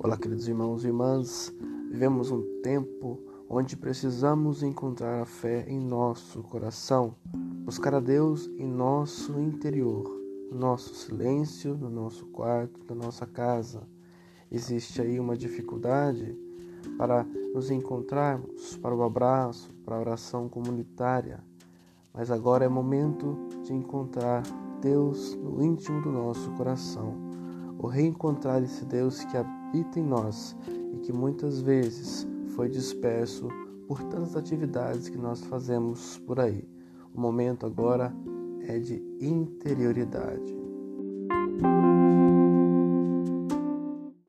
Olá, queridos irmãos e irmãs. Vivemos um tempo onde precisamos encontrar a fé em nosso coração, buscar a Deus em nosso interior, no nosso silêncio, no nosso quarto, na nossa casa. Existe aí uma dificuldade para nos encontrarmos, para o abraço, para a oração comunitária. Mas agora é momento de encontrar Deus no íntimo do nosso coração o reencontrar esse Deus que habita em nós e que muitas vezes foi disperso por tantas atividades que nós fazemos por aí. O momento agora é de interioridade.